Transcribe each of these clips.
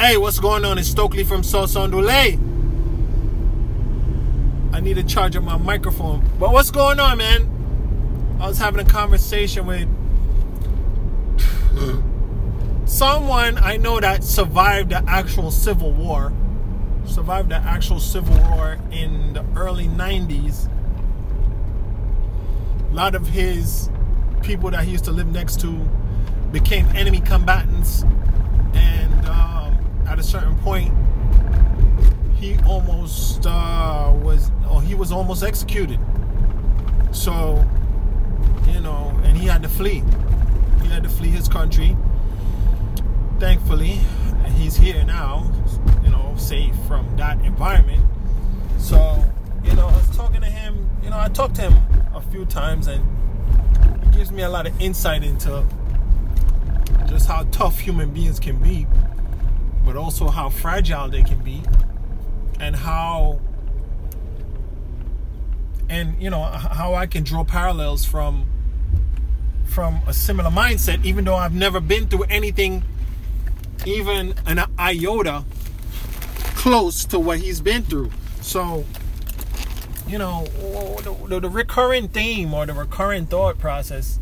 Hey, what's going on? It's Stokely from Sauce on. I need to charge up my microphone. But what's going on, man? I was having a conversation with someone I know that survived the actual Civil War. Survived the actual Civil War in the early 90s. A lot of his people that he used to live next to became enemy combatants. At a certain point, he almost uh, was, oh, he was almost executed. So, you know, and he had to flee. He had to flee his country. Thankfully, he's here now, you know, safe from that environment. So, you know, I was talking to him, you know, I talked to him a few times and he gives me a lot of insight into just how tough human beings can be, also how fragile they can be and how and you know how I can draw parallels from from a similar mindset even though I've never been through anything even an iota close to what he's been through. So you know the, the, the recurring theme or the recurring thought process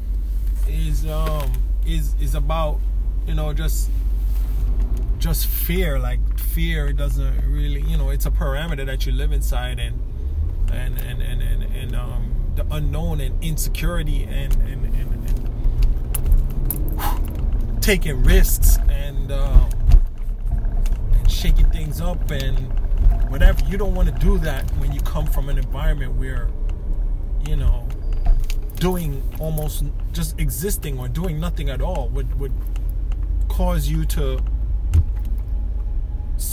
is um is is about you know just just fear like fear it doesn't really you know it's a parameter that you live inside and and and and and, and um the unknown and insecurity and and, and, and taking risks and um, and shaking things up and whatever. You don't want to do that when you come from an environment where you know doing almost just existing or doing nothing at all would would cause you to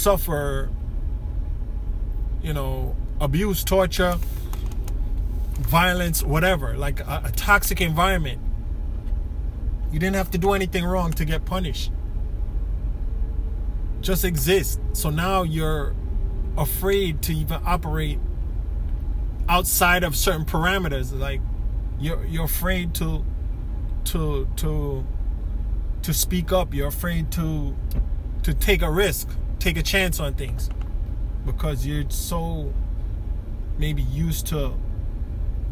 suffer you know abuse torture violence whatever like a, a, toxic environment you didn't have to do anything wrong to get punished. Just exist. So now you're afraid to even operate outside of certain parameters. Like you're you're afraid to to to to speak up. You're afraid to to take a risk take a chance on things because you're so maybe used to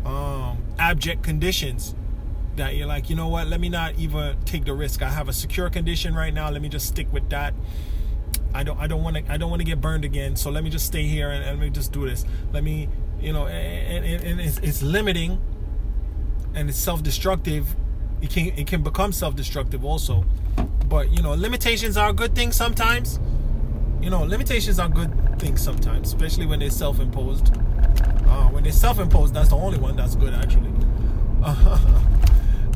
um, abject conditions that you're like, you know what? Let me not even take the risk. I have a secure condition right now. Let me just stick with that. I don't. I don't want to. I don't want to get burned again. So let me just stay here and, and, let me just do this. Let me, you know, and, and, and it's, it's limiting, and it's self-destructive. It can it can become self-destructive also. But you know, limitations are a good thing sometimes you know, limitations are good things sometimes, especially when they're self-imposed. Uh, when they're self-imposed, that's the only one that's good, actually. Uh,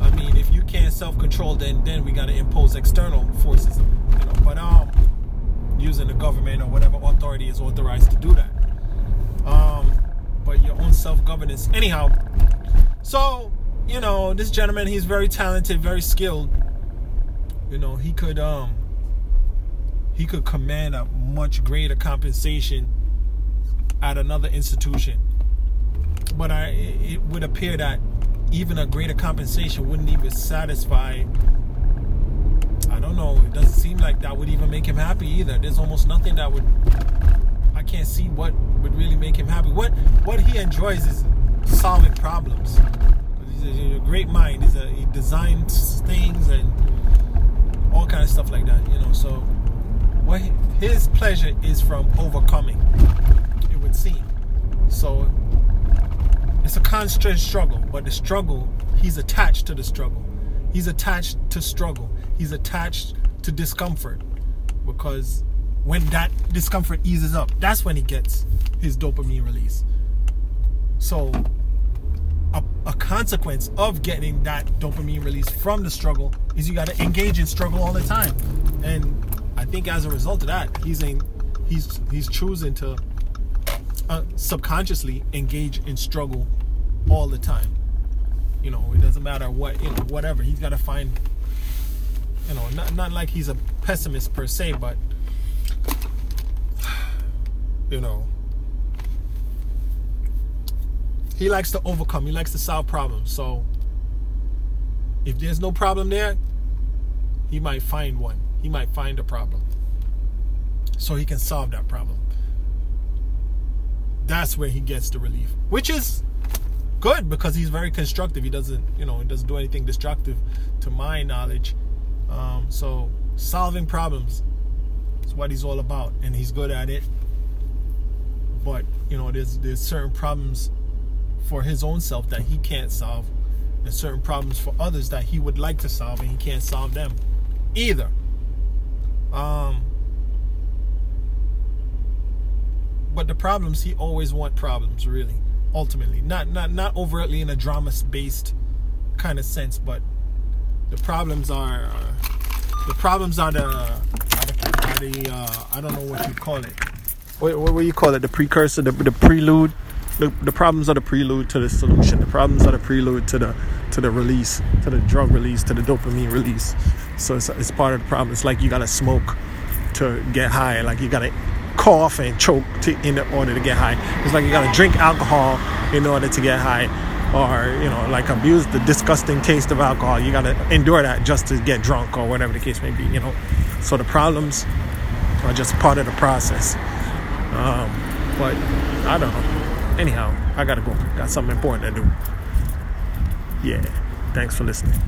I mean, if you can't self-control, then then we gotta impose external forces. You know, but um, using the government or whatever authority is authorized to do that. Um, but your own self-governance, anyhow. So you know, this gentleman, he's very talented, very skilled. You know, he could um he could command a much greater compensation at another institution. But I, it would appear that even a greater compensation wouldn't even satisfy. I don't know. It doesn't seem like that would even make him happy either. There's almost nothing that would. I can't see what would really make him happy. What what he enjoys is solving problems. He's a, great mind. He's a, he designs things and all kind of stuff like that. You know, so what his pleasure is from overcoming, it would seem. So it's a constant struggle, but the struggle, he's attached to the struggle. He's attached to struggle. He's attached to discomfort because when that discomfort eases up, that's when he gets his dopamine release. So, a, a, consequence of getting that dopamine release from the struggle is you got to engage in struggle all the time. And I think as a result of that, he's in, he's he's choosing to uh, subconsciously engage in struggle all the time. You know, it doesn't matter what you know, whatever. He's got to find. You know, not not like he's a pessimist per se, but you know, he likes to overcome. He likes to solve problems. So if there's no problem there, he might find one he might find a problem. so he can solve that problem. That's where he gets the relief, which is good because he's very constructive. He doesn't, you know, he doesn't do anything destructive, to my knowledge. Um, so solving problems is what he's all about, and he's good at it. But you know, there's there's certain problems for his own self that he can't solve, and certain problems for others that he would like to solve, and he can't solve them either. Um, but the problems he always want problems really ultimately. Not not not overtly in a drama based kind of sense but the problems are uh, the problems are the are the, are the uh, I don't know what you call it. What, what, what you call it? The precursor the, the prelude? The, the problems are the prelude to the solution. The problems are the prelude to the to the release to the drug release to the dopamine release so it's, it's part of the problem it's like you gotta smoke to get high like you gotta cough and choke to, in order to get high. It's like you gotta drink alcohol in order to get high, or you know, like abuse the disgusting taste of alcohol. You gotta endure that just to get drunk, or whatever the case may be. You know, so the problems are just part of the process. Um, but I don't know. Anyhow, I gotta go. Got something important to do. Yeah. Thanks for listening.